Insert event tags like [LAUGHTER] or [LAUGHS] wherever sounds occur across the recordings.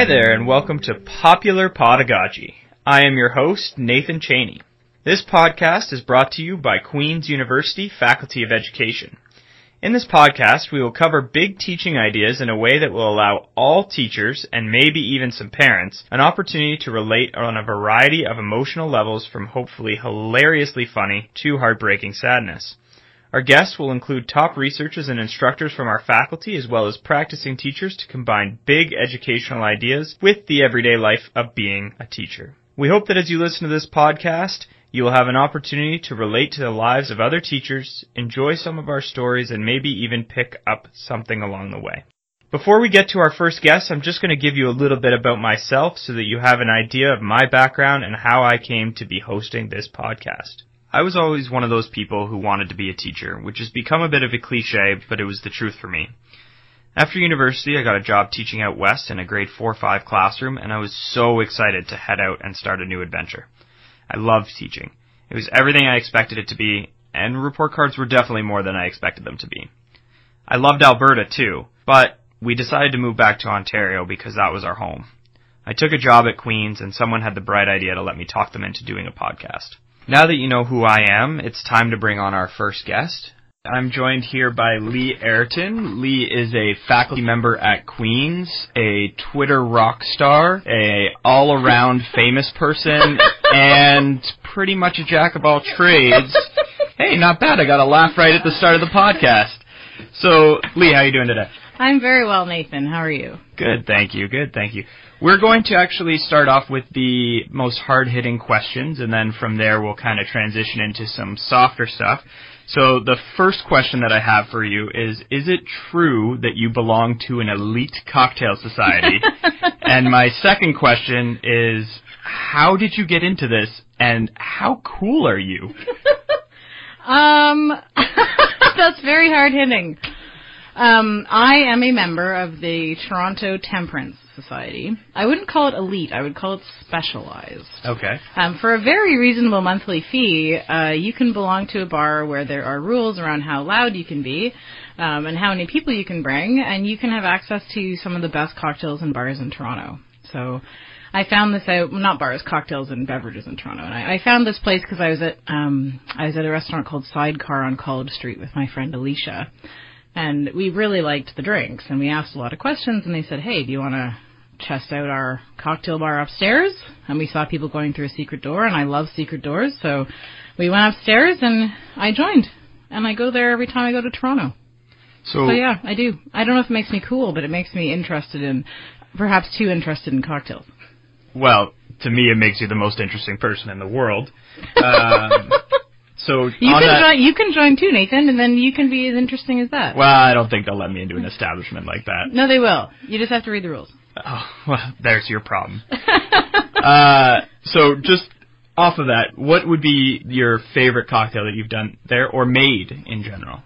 Hi there, and welcome to Popular Podagogy. I am your host, Nathan Cheney. This podcast is brought to you by Queen's University Faculty of Education. In this podcast, we will cover big teaching ideas in a way that will allow all teachers, and maybe even some parents, an opportunity to relate on a variety of emotional levels from hopefully hilariously funny to heartbreaking sadness. Our guests will include top researchers and instructors from our faculty as well as practicing teachers to combine big educational ideas with the everyday life of being a teacher. We hope that as you listen to this podcast, you will have an opportunity to relate to the lives of other teachers, enjoy some of our stories, and maybe even pick up something along the way. Before we get to our first guest, I'm just going to give you a little bit about myself so that you have an idea of my background and how I came to be hosting this podcast. I was always one of those people who wanted to be a teacher, which has become a bit of a cliche, but it was the truth for me. After university, I got a job teaching out west in a grade 4-5 classroom, and I was so excited to head out and start a new adventure. I loved teaching. It was everything I expected it to be, and report cards were definitely more than I expected them to be. I loved Alberta too, but we decided to move back to Ontario because that was our home. I took a job at Queen's and someone had the bright idea to let me talk them into doing a podcast. Now that you know who I am, it's time to bring on our first guest. I'm joined here by Lee Airton. Lee is a faculty member at Queen's, a Twitter rock star, a all-around [LAUGHS] famous person, and pretty much a jack of all trades. Hey, not bad. I got a laugh right at the start of the podcast. So, Lee, how are you doing today? I'm very well, Nathan. How are you? Good, thank you. Good, thank you. We're going to actually start off with the most hard-hitting questions, and then from there we'll kind of transition into some softer stuff. So the first question that I have for you is, is it true that you belong to an elite cocktail society? [LAUGHS] and my second question is, how did you get into this, and how cool are you? [LAUGHS] um, [LAUGHS] that's very hard hitting. Um, I am a member of the Toronto Temperance Society. I wouldn't call it elite. I would call it specialized. Okay. Um, for a very reasonable monthly fee, uh, you can belong to a bar where there are rules around how loud you can be um, and how many people you can bring, and you can have access to some of the best cocktails and bars in Toronto. So. I found this out, not bars, cocktails and beverages in Toronto. And I, I found this place because I was at um, I was at a restaurant called Sidecar on College Street with my friend Alicia, and we really liked the drinks. And we asked a lot of questions, and they said, "Hey, do you want to test out our cocktail bar upstairs?" And we saw people going through a secret door, and I love secret doors, so we went upstairs, and I joined. And I go there every time I go to Toronto. So, So yeah, I do. I don't know if it makes me cool, but it makes me interested in, perhaps too interested in cocktails. well, to me, it makes you the most interesting person in the world. Um, [LAUGHS] so You can that, join. You can join too, Nathan, and then you can be as interesting as that. well, I don't think they'll let me into an establishment like that. No, they will. You just have to read the rules. Oh, well, there's your problem. [LAUGHS] uh, so just off of that, what would be your favorite cocktail that you've done there or made in general?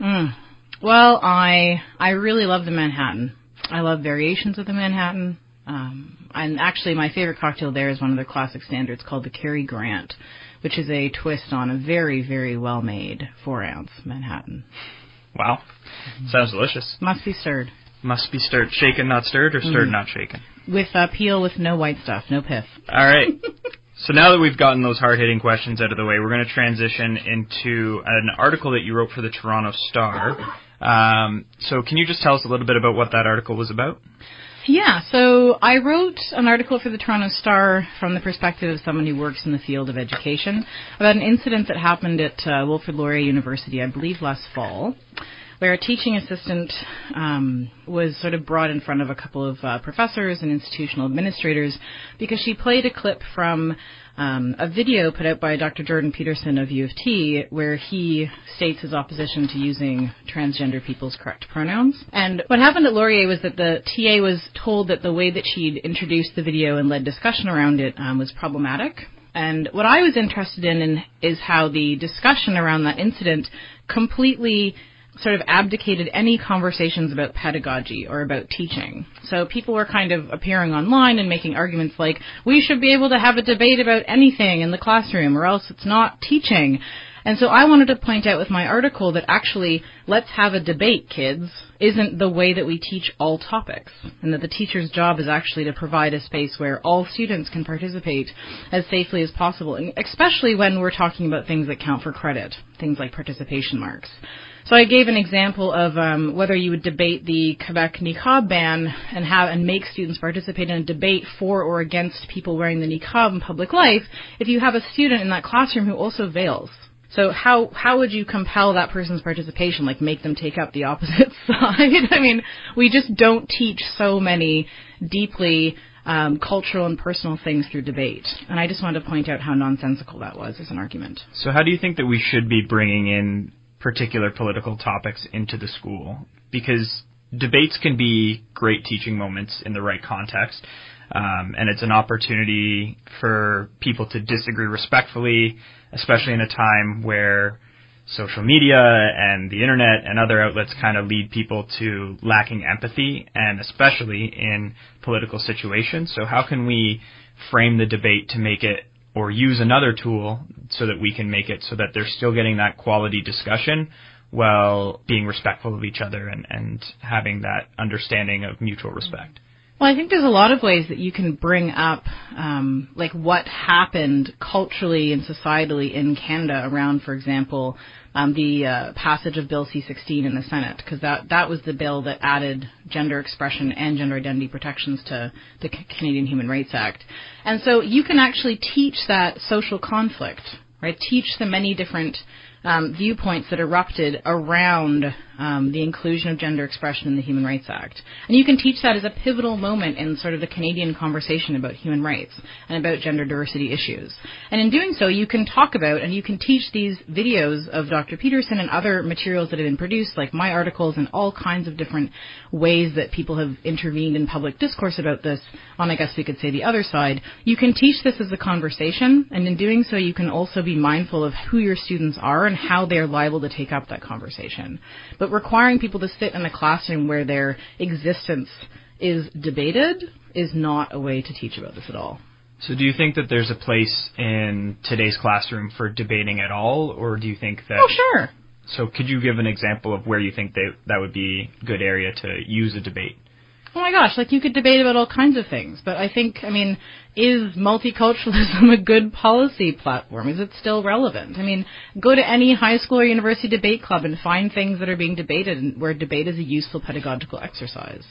Mm. Well, I I really love the Manhattan. I love variations of the Manhattan. Um, and actually, my favorite cocktail there is one of their classic standards called the Cary Grant, which is a twist on a very, very well made four ounce Manhattan. Wow, sounds delicious. Must be stirred Must be stirred, shaken, not stirred, or stirred, not shaken. with uh, peel with no white stuff, no pith. All right. So now that we've gotten those hard-hitting questions out of the way, we're going to transition into an article that you wrote for the Toronto Star. Um, so can you just tell us a little bit about what that article was about? Yeah, so I wrote an article for the Toronto Star from the perspective of someone who works in the field of education about an incident that happened at uh, Wilfrid Laurier University, I believe last fall, where a teaching assistant um, was sort of brought in front of a couple of uh, professors and institutional administrators because she played a clip from um, a video put out by Dr. Jordan Peterson of U of T, where he states his opposition to using transgender people's correct pronouns. And what happened at Laurier was that the TA was told that the way that she'd introduced the video and led discussion around it um, was problematic. And what I was interested in, in is how the discussion around that incident completely sort of abdicated any conversations about pedagogy or about teaching. So people were kind of appearing online and making arguments like, we should be able to have a debate about anything in the classroom or else it's not teaching. And so I wanted to point out with my article that actually, let's have a debate, kids, isn't the way that we teach all topics. And that the teacher's job is actually to provide a space where all students can participate as safely as possible, especially when we're talking about things that count for credit, things like participation marks. So I gave an example of um, whether you would debate the Quebec niqab ban and have and make students participate in a debate for or against people wearing the niqab in public life if you have a student in that classroom who also veils. So how how would you compel that person's participation? Like make them take up the opposite [LAUGHS] side? I mean, we just don't teach so many deeply um, cultural and personal things through debate. And I just wanted to point out how nonsensical that was as an argument. So how do you think that we should be bringing in particular political topics into the school because debates can be great teaching moments in the right context. Um, and it's an opportunity for people to disagree respectfully, especially in a time where social media and the internet and other outlets kind of lead people to lacking empathy, and especially in political situations. So, how can we frame the debate to make it or use another tool so that we can make it so that they're still getting that quality discussion while being respectful of each other and, and having that understanding of mutual respect. Well, I think there's a lot of ways that you can bring up, um, like what happened culturally and societally in Canada around, for example, um, the uh, passage of Bill C-16 in the Senate, because that that was the bill that added gender expression and gender identity protections to the Canadian Human Rights Act, and so you can actually teach that social conflict, right? Teach the many different um, viewpoints that erupted around um, the inclusion of gender expression in the Human Rights Act. And you can teach that as a pivotal moment in sort of the Canadian conversation about human rights and about gender diversity issues. And in doing so, you can talk about and you can teach these videos of Dr. Peterson and other materials that have been produced, like my articles and all kinds of different ways that people have intervened in public discourse about this on, I guess we could say, the other side. You can teach this as a conversation, and in doing so, you can also be mindful of who your students are and how they're liable to take up that conversation. But requiring people to sit in a classroom where their existence is debated is not a way to teach about this at all. So do you think that there's a place in today's classroom for debating at all, or do you think that? Oh, sure. So could you give an example of where you think that that would be a good area to use a debate? Oh my gosh, like you could debate about all kinds of things, but I think, I mean, is multiculturalism [LAUGHS] a good policy platform? Is it still relevant? I mean, go to any high school or university debate club and find things that are being debated and where debate is a useful pedagogical exercise.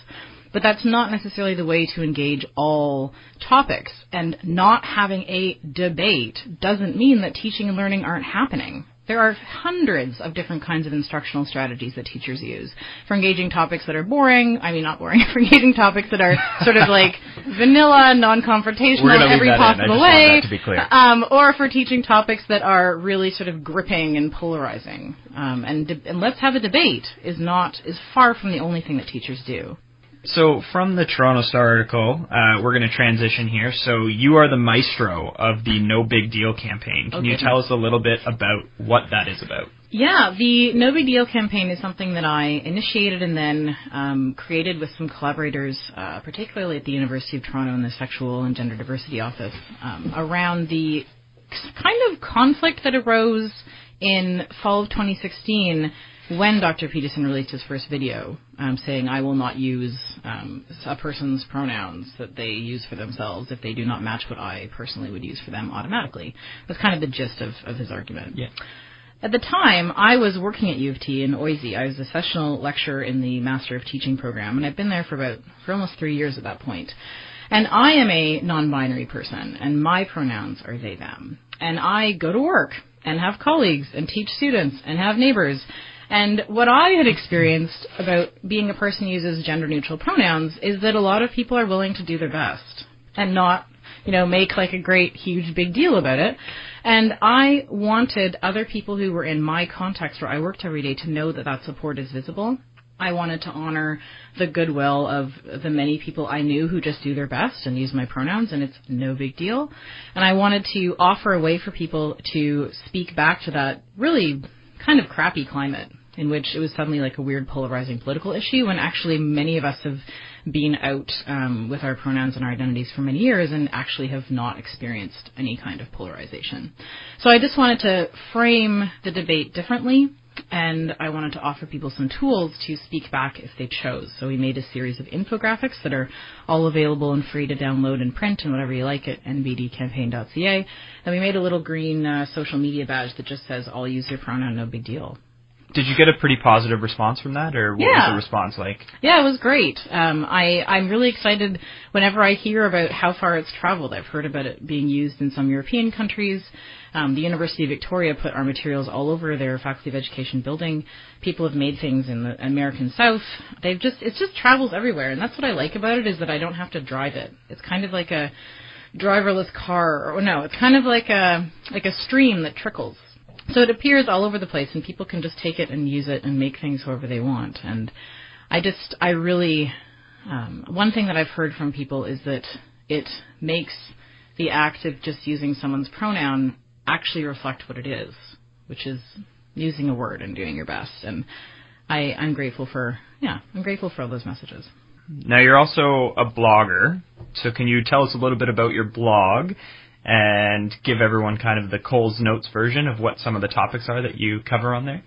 But that's not necessarily the way to engage all topics. And not having a debate doesn't mean that teaching and learning aren't happening. There are hundreds of different kinds of instructional strategies that teachers use for engaging topics that are boring. I mean, not boring. [LAUGHS] For engaging topics that are sort of like vanilla, non-confrontational in every possible way. Um, or for teaching topics that are really sort of gripping and polarizing. Um, and, de- and let's have a debate is not is far from the only thing that teachers do. So from the Toronto Star article, uh, we're going to transition here. So you are the maestro of the No Big Deal campaign. Can okay. you tell us a little bit about what that is about? Yeah, the No Big Deal campaign is something that I initiated and then um, created with some collaborators, uh, particularly at the University of Toronto in the Sexual and Gender Diversity Office, um, around the kind of conflict that arose in fall of 2016 when Dr. Peterson released his first video um, saying, I will not use um, a person's pronouns that they use for themselves if they do not match what I personally would use for them automatically. That's kind of the gist of, of his argument. Yeah. At the time, I was working at U of T in OISE. I was a sessional lecturer in the Master of Teaching program, and I've been there for about for almost three years at that point. And I am a non-binary person, and my pronouns are they them. And I go to work and have colleagues and teach students and have neighbors and what I had experienced about being a person who uses gender neutral pronouns is that a lot of people are willing to do their best and not, you know, make like a great huge big deal about it. And I wanted other people who were in my context where I worked every day to know that that support is visible. I wanted to honor the goodwill of the many people I knew who just do their best and use my pronouns, and it's no big deal. And I wanted to offer a way for people to speak back to that really kind of crappy climate in which it was suddenly like a weird polarizing political issue when actually many of us have been out um, with our pronouns and our identities for many years and actually have not experienced any kind of polarization. So I just wanted to frame the debate differently and I wanted to offer people some tools to speak back if they chose. So we made a series of infographics that are all available and free to download and print and whatever you like at nbdcampaign.ca. And we made a little green uh, social media badge that just says "I'll use your pronoun, no big deal." Did you get a pretty positive response from that, or what yeah. was the response like? Yeah, it was great. Um, I I'm really excited whenever I hear about how far it's traveled. I've heard about it being used in some European countries. Um, the University of Victoria put our materials all over their Faculty of Education building. People have made things in the American South. They've just it just travels everywhere, and that's what I like about it is that I don't have to drive it. It's kind of like a driverless car, or no, it's kind of like a like a stream that trickles. So it appears all over the place, and people can just take it and use it and make things however they want. And I just, I really, um, one thing that I've heard from people is that it makes the act of just using someone's pronoun actually reflect what it is, which is using a word and doing your best. And I, I'm grateful for, yeah, I'm grateful for all those messages. Now you're also a blogger, so can you tell us a little bit about your blog and give everyone kind of the Coles Notes version of what some of the topics are that you cover on there?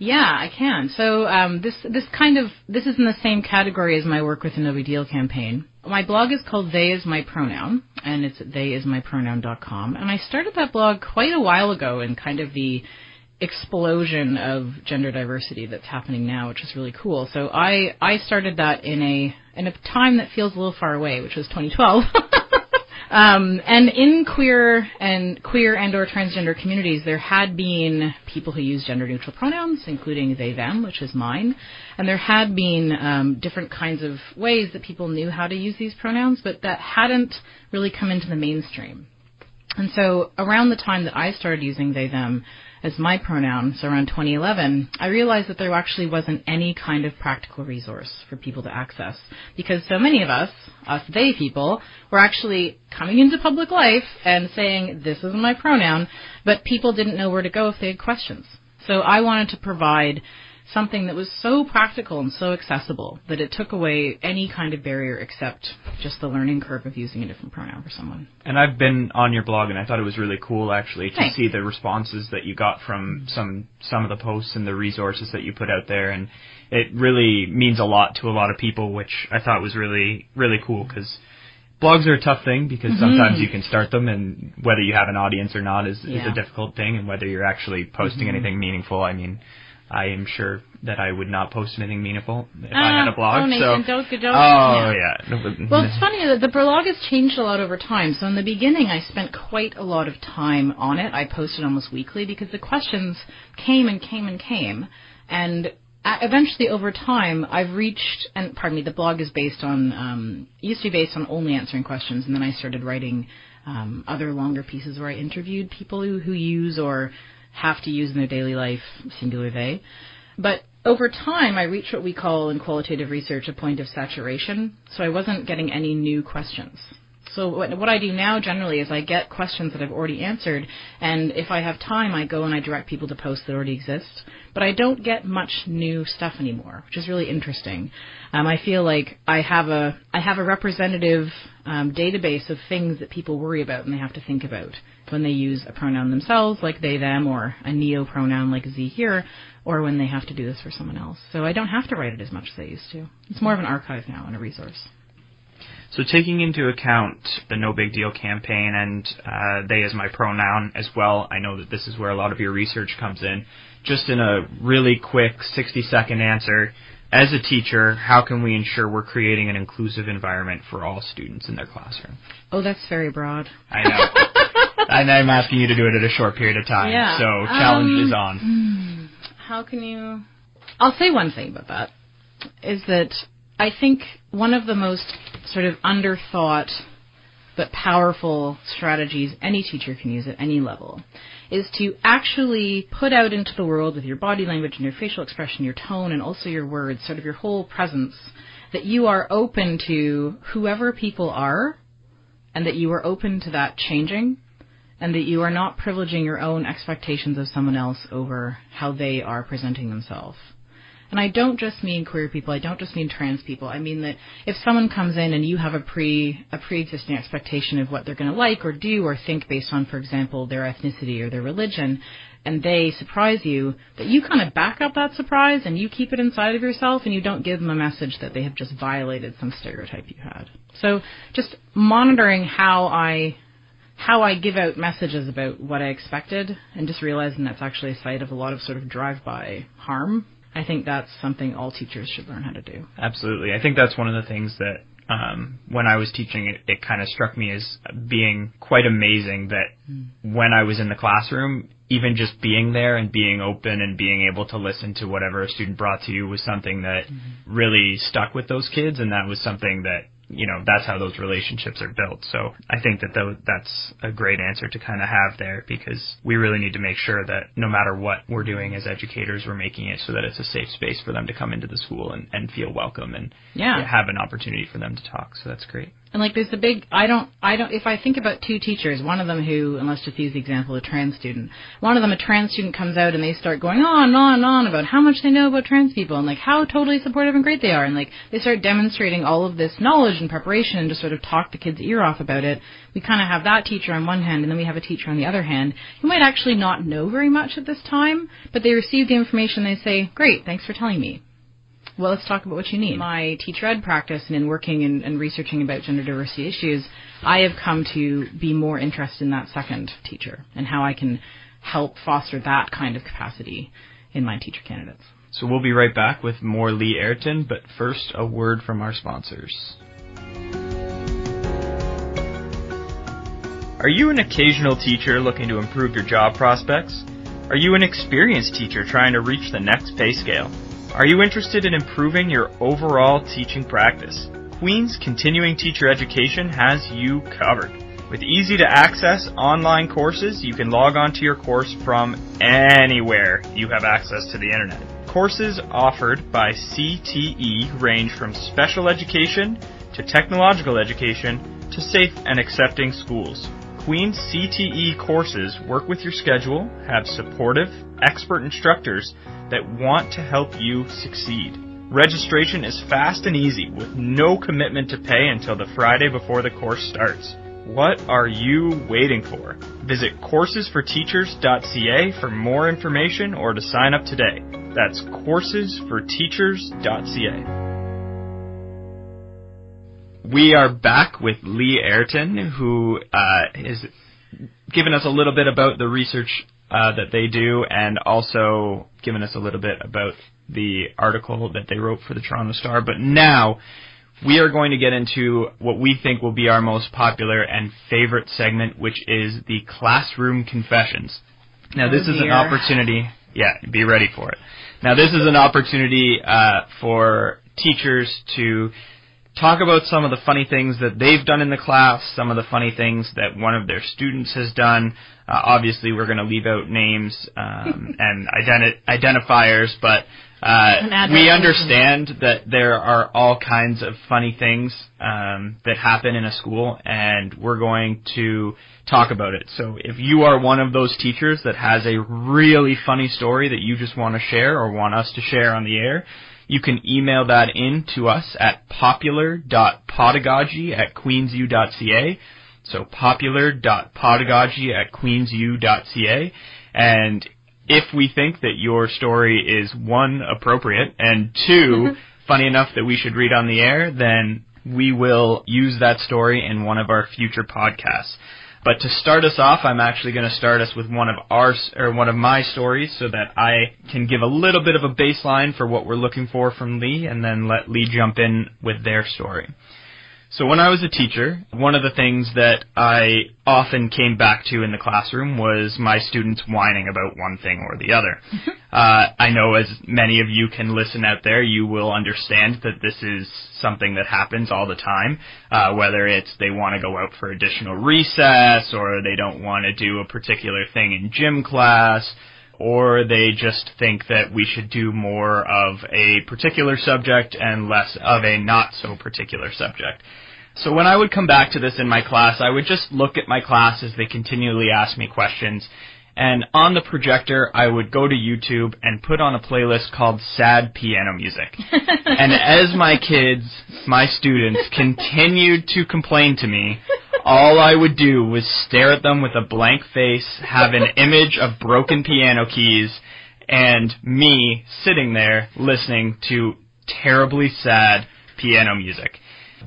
Yeah, I can. So um, this this kind of this is in the same category as my work with the No Big Deal campaign. My blog is called They Is My Pronoun, and it's theyismypronoun.com. And I started that blog quite a while ago in kind of the explosion of gender diversity that's happening now, which is really cool. So I I started that in a in a time that feels a little far away, which was 2012. [LAUGHS] Um, and in queer and queer and or transgender communities, there had been people who use gender neutral pronouns, including they them, which is mine, and there had been um, different kinds of ways that people knew how to use these pronouns, but that hadn't really come into the mainstream. And so around the time that I started using they them, as my pronoun, so around 2011, I realized that there actually wasn't any kind of practical resource for people to access because so many of us, us they people, were actually coming into public life and saying, this is my pronoun, but people didn't know where to go if they had questions. So I wanted to provide something that was so practical and so accessible that it took away any kind of barrier except just the learning curve of using a different pronoun for someone. And I've been on your blog and I thought it was really cool actually to Thanks. see the responses that you got from some some of the posts and the resources that you put out there and it really means a lot to a lot of people which I thought was really really cool cuz blogs are a tough thing because Mm-hmm. sometimes you can start them and whether you have an audience or not is, is a difficult thing and whether you're actually posting Mm-hmm. anything meaningful I mean I am sure that I would not post anything meaningful if I had a blog oh, Nathan, so don't, don't, don't, Oh yeah. yeah. Well, it's funny that the blog has changed a lot over time. So in the beginning, I spent quite a lot of time on it. I posted almost weekly because the questions came and came and came, and uh, eventually, over time, I've reached. And pardon me, the blog is based on um, used to be based on only answering questions, and then I started writing um, other longer pieces where I interviewed people who, who use or have to use in their daily life, singular they. But over time, I reached what we call in qualitative research a point of saturation. So I wasn't getting any new questions. So what, what I do now generally is I get questions that I've already answered, and if I have time, I go and I direct people to posts that already exist. But I don't get much new stuff anymore, which is really interesting. Um, I feel like I have a I have a representative um, database of things that people worry about and they have to think about when they use a pronoun themselves, like they them, or a neo pronoun like z here, or when they have to do this for someone else. So I don't have to write it as much as I used to. It's more of an archive now and a resource. So taking into account the No Big Deal campaign and uh, they as my pronoun as well, I know that this is where a lot of your research comes in. Just in a really quick 60 second answer, as a teacher, how can we ensure we're creating an inclusive environment for all students in their classroom? Oh, that's very broad. I know. [LAUGHS] and I'm asking you to do it at a short period of time. Yeah. So challenge Um, is on. How can you? I'll say one thing about that is that I think one of the most sort of underthought but powerful strategies any teacher can use at any level is to actually put out into the world with your body language and your facial expression, your tone, and also your words, sort of your whole presence, that you are open to whoever people are and that you are open to that changing and that you are not privileging your own expectations of someone else over how they are presenting themselves. And I don't just mean queer people. I don't just mean trans people. I mean that if someone comes in and you have a pre a pre-existing expectation of what they're going to like or do or think based on, for example, their ethnicity or their religion, and they surprise you, that you kind of back up that surprise and you keep it inside of yourself and you don't give them a message that they have just violated some stereotype you had. So just monitoring how I how I give out messages about what I expected and just realizing that's actually a site of a lot of sort of drive-by harm. I think that's something all teachers should learn how to do. Absolutely. I think that's one of the things that um, when I was teaching it, it kind of struck me as being quite amazing that mm. when I was in the classroom, even just being there and being open and being able to listen to whatever a student brought to you was something that mm-hmm. really stuck with those kids, and that was something that you know that's how those relationships are built. So I think that th- that's a great answer to kind of have there because we really need to make sure that no matter what we're doing as educators, we're making it so that it's a safe space for them to come into the school and, and feel welcome and yeah. have an opportunity for them to talk. So that's great. And like there's the big I don't I don't if I think about two teachers, one of them who and let's just use the example of a trans student. One of them a trans student comes out and they start going on and on and on about how much they know about trans people and like how totally supportive and great they are and like they start demonstrating all of this knowledge and preparation and just sort of talk the kid's ear off about it. We kind of have that teacher on one hand and then we have a teacher on the other hand who might actually not know very much at this time, but they receive the information and they say, "Great, thanks for telling me." Well, let's talk about what you need. My teacher ed practice and in working and, and researching about gender diversity issues, I have come to be more interested in that second teacher and how I can help foster that kind of capacity in my teacher candidates. So we'll be right back with more Lee Airton, but first a word from our sponsors. Are you an occasional teacher looking to improve your job prospects? Are you an experienced teacher trying to reach the next pay scale? Are you interested in improving your overall teaching practice? Queen's Continuing Teacher Education has you covered. With easy to access online courses, you can log on to your course from anywhere you have access to the internet. Courses offered by CTE range from special education to technological education to safe and accepting schools. Queen's CTE courses work with your schedule, have supportive, expert instructors that want to help you succeed. Registration is fast and easy with no commitment to pay until the Friday before the course starts. What are you waiting for? Visit coursesforteachers.ca for more information or to sign up today. That's coursesforteachers.ca. We are back with Lee Airton, who uh, is giving us a little bit about the research uh, that they do, and also given us a little bit about the article that they wrote for the Toronto Star. But now we are going to get into what we think will be our most popular and favorite segment, which is the classroom confessions. Now, this oh is an opportunity. Yeah, be ready for it. Now, this is an opportunity uh, for teachers to talk about some of the funny things that they've done in the class, some of the funny things that one of their students has done. Uh, obviously, we're going to leave out names um, [LAUGHS] and identi- identifiers, but uh, we understand that there are all kinds of funny things um, that happen in a school, and we're going to talk about it. So if you are one of those teachers that has a really funny story that you just want to share or want us to share on the air, you can email that in to us at popular.podagogy at queensu.ca. So popular.podagogy at queensu.ca. And if we think that your story is one, appropriate, and 2 mm-hmm. [LAUGHS] funny enough that we should read on the air, then we will use that story in one of our future podcasts. But to start us off, I'm actually going to start us with one of our or one of my stories, so that I can give a little bit of a baseline for what we're looking for from Lee, and then let Lee jump in with their story. So when I was a teacher, one of the things that I often came back to in the classroom was my students whining about one thing or the other. [LAUGHS] uh, I know as many of you can listen out there, you will understand that this is something that happens all the time, uh, whether it's they want to go out for additional recess or they don't want to do a particular thing in gym class or they just think that we should do more of a particular subject and less of a not so particular subject. So when I would come back to this in my class, I would just look at my class as they continually ask me questions And on the projector, I would go to YouTube and put on a playlist called Sad Piano Music. [LAUGHS] and as my kids, my students, continued to complain to me, all I would do was stare at them with a blank face, have an [LAUGHS] image of broken piano keys, and me sitting there listening to terribly sad piano music.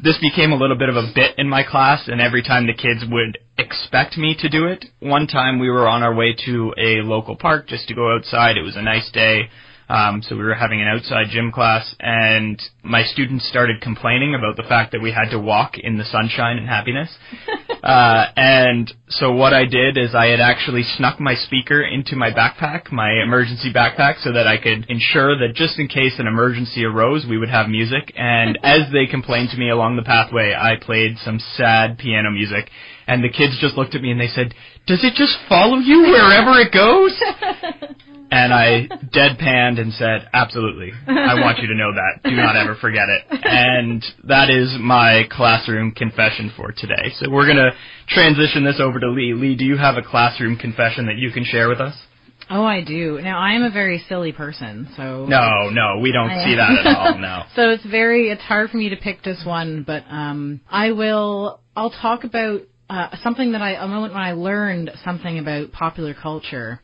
This became a little bit of a bit in my class, and every time the kids would expect me to do it. One time we were on our way to a local park just to go outside. It was a nice day. Um, so we were having an outside gym class, and my students started complaining about the fact that we had to walk in the sunshine and happiness. [LAUGHS] uh, and so what I did is I had actually snuck my speaker into my backpack, my emergency backpack, so that I could ensure that just in case an emergency arose, we would have music. And [LAUGHS] as they complained to me along the pathway, I played some sad piano music. And the kids just looked at me and they said, "Does it just follow you wherever it goes?" [LAUGHS] And I deadpanned and said, absolutely. I want you to know that. Do not ever forget it. And that is my classroom confession for today. So we're going to transition this over to Lee. Lee, do you have a classroom confession that you can share with us? Oh, I do. Now, I am a very silly person, so. No, no, we don't I see that at all, no. [LAUGHS] so it's very, it's hard for me to pick just one, but, um, I will, I'll talk about, uh, something that I, a moment when I learned something about popular culture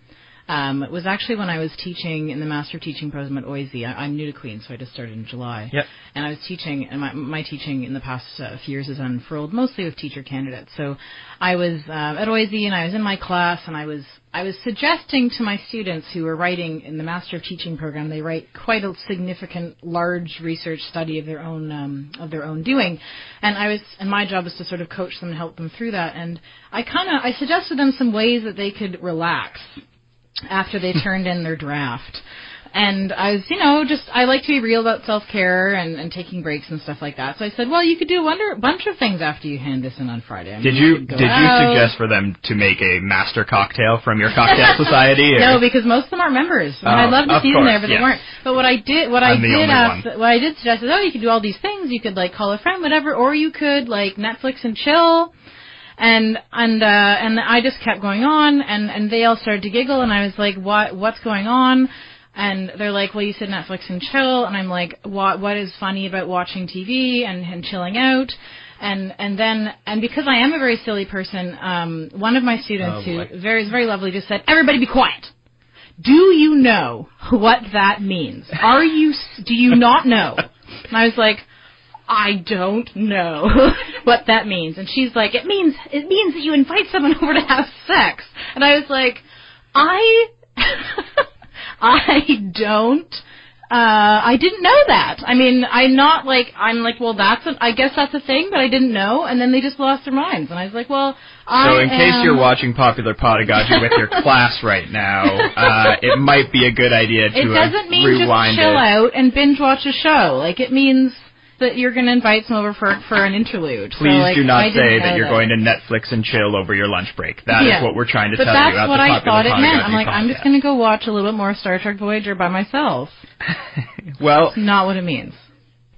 um, it was actually when I was teaching in the Master of Teaching program at OISE. I, am new to Queen, so I just started in July. Yep. And I was teaching, and my, my teaching in the past uh, few years has unfurled mostly with teacher candidates. So I was uh, at OISE, and I was in my class, and I was I was suggesting to my students who were writing in the Master of Teaching program, they write quite a significant, large research study of their own um, of their own doing, and I was and my job was to sort of coach them and help them through that. And I kind of I suggested them some ways that they could relax after they turned in their draft. And I was, you know, just I like to be real about self care and, and taking breaks and stuff like that. So I said, well, you could do a wonder, bunch of things after you hand this in on Friday. I mean, did you did out. you suggest for them to make a master cocktail from your cocktail [LAUGHS] society? Or? No, because most of them are members. And I oh, love to see them there, but yes. they weren't. But what I did, what I'm I did ask, one. what I did suggest is, oh, you could do all these things. You could like call a friend, whatever, or you could like Netflix and chill and and uh and I just kept going on and and they all started to giggle and I was like what what's going on? And they're like well you said Netflix and chill. And I'm like what what is funny about watching TV and and chilling out? And and then and because I am a very silly person um one of my students oh, who very is very lovely just said everybody be quiet. Do you know what that means? Are you do you not know? [LAUGHS] And I was like I don't know [LAUGHS] what that means. And she's like, it means it means that you invite someone [LAUGHS] over to have sex. And I was like, I [LAUGHS] I don't uh I didn't know that. I mean, I'm not like I'm like, well that's a, I guess that's a thing, but I didn't know and then they just lost their minds. And I was like, well, I So in am... case you're watching Popular Podagogy with your class right now, uh it might be a good idea to It doesn't mean rewind just chill it. out and binge watch a show. Like it means that you're going to invite some over for for an interlude. Please so, like, do not say that you're that. going to Netflix and chill over your lunch break. That yeah. is what we're trying to but tell you. But that's what I thought it meant. I'm like. I'm just going to go watch a little bit more Star Trek Voyager by myself. [LAUGHS] well, that's not what it means.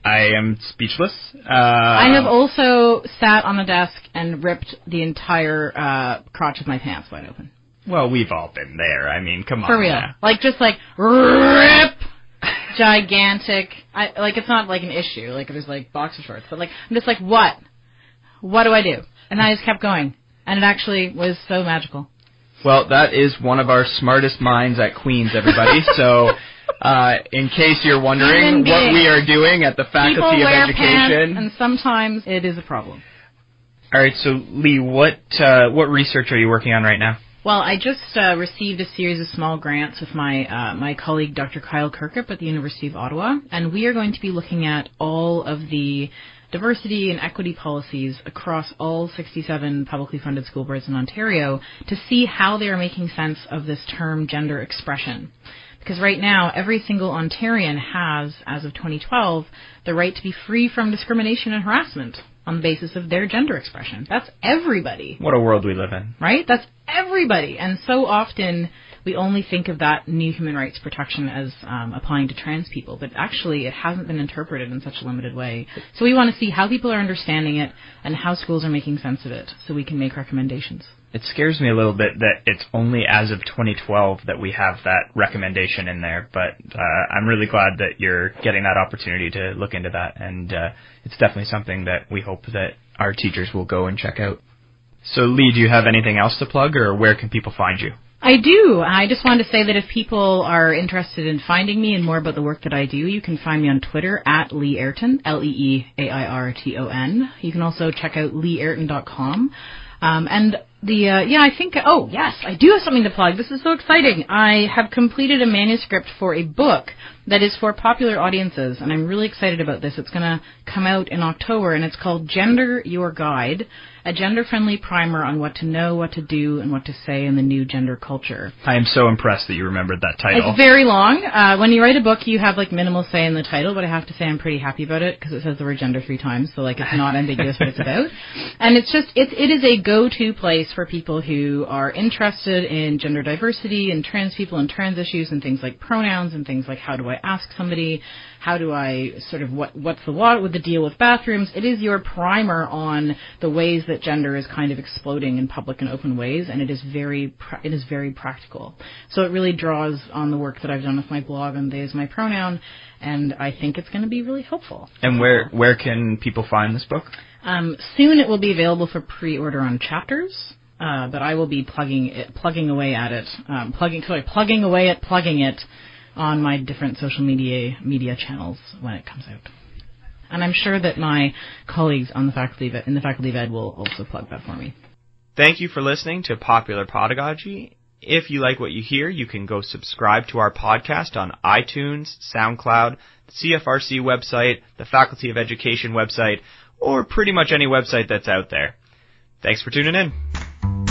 I am speechless. Uh, I have also sat on a desk and ripped the entire uh, crotch of my pants wide open. Well, we've all been there. I mean, come on. For real. Now. Like, just like, rip! Gigantic. I like it's not like an issue. Like there's like boxer shorts, but like I'm just like what? What do I do? And I just kept going, and it actually was so magical. Well, that is one of our smartest minds at Queens, everybody. [LAUGHS] so. Uh, in case you're wondering what we are doing at the Faculty of Education, and sometimes it is a problem. All right, so Lee, what uh, what research are you working on right now? Well, I just uh, received a series of small grants with my uh, my colleague Dr. Kyle Kirkup at the University of Ottawa, and we are going to be looking at all of the diversity and equity policies across all 67 publicly funded school boards in Ontario to see how they are making sense of this term gender expression. Because right now, every single Ontarian has, as of 2012, the right to be free from discrimination and harassment on the basis of their gender expression. That's everybody. What a world we live in. Right? That's everybody. And so often we only think of that new human rights protection as um, applying to trans people, but actually it hasn't been interpreted in such a limited way. So we want to see how people are understanding it and how schools are making sense of it so we can make recommendations. It scares me a little bit that it's only as of 2012 that we have that recommendation in there. But uh, I'm really glad that you're getting that opportunity to look into that, and uh, it's definitely something that we hope that our teachers will go and check out. So, Lee, do you have anything else to plug, or where can people find you? I do. I just wanted to say that if people are interested in finding me and more about the work that I do, you can find me on Twitter at Lee Airton, L-E-E-A-I-R-T-O-N. You can also check out leeairton.com. Um, and the uh, yeah, I think oh yes, I do have something to plug. This is so exciting. I have completed a manuscript for a book that is for popular audiences, and I'm really excited about this. It's going to come out in October, and it's called Gender Your Guide a gender friendly primer on what to know, what to do, and what to say in the new gender culture. I am so impressed that you remembered that title. It's very long. Uh, when you write a book, you have like minimal say in the title, but I have to say I'm pretty happy about it because it says the word gender three times, so like it's not ambiguous what it's [LAUGHS] about. And it's just, it, it is a go to place for people who are interested in gender diversity and trans people and trans issues and things like pronouns and things like how do I ask somebody how do I sort of what what's the law with the deal with bathrooms? It is your primer on the ways that gender is kind of exploding in public and open ways, and it is very it is very practical. So it really draws on the work that I've done with my blog on they is my pronoun, and I think it's going to be really helpful. And where where can people find this book? Um, soon it will be available for pre-order on Chapters. Uh, but I will be plugging it, plugging away at it, um, plugging sorry, plugging away at plugging it on my different social media media channels when it comes out. And I'm sure that my colleagues on the faculty of, in the faculty of ed will also plug that for me. Thank you for listening to Popular Podagogy. If you like what you hear, you can go subscribe to our podcast on iTunes, SoundCloud, the CFRC website, the Faculty of Education website, or pretty much any website that's out there. Thanks for tuning in.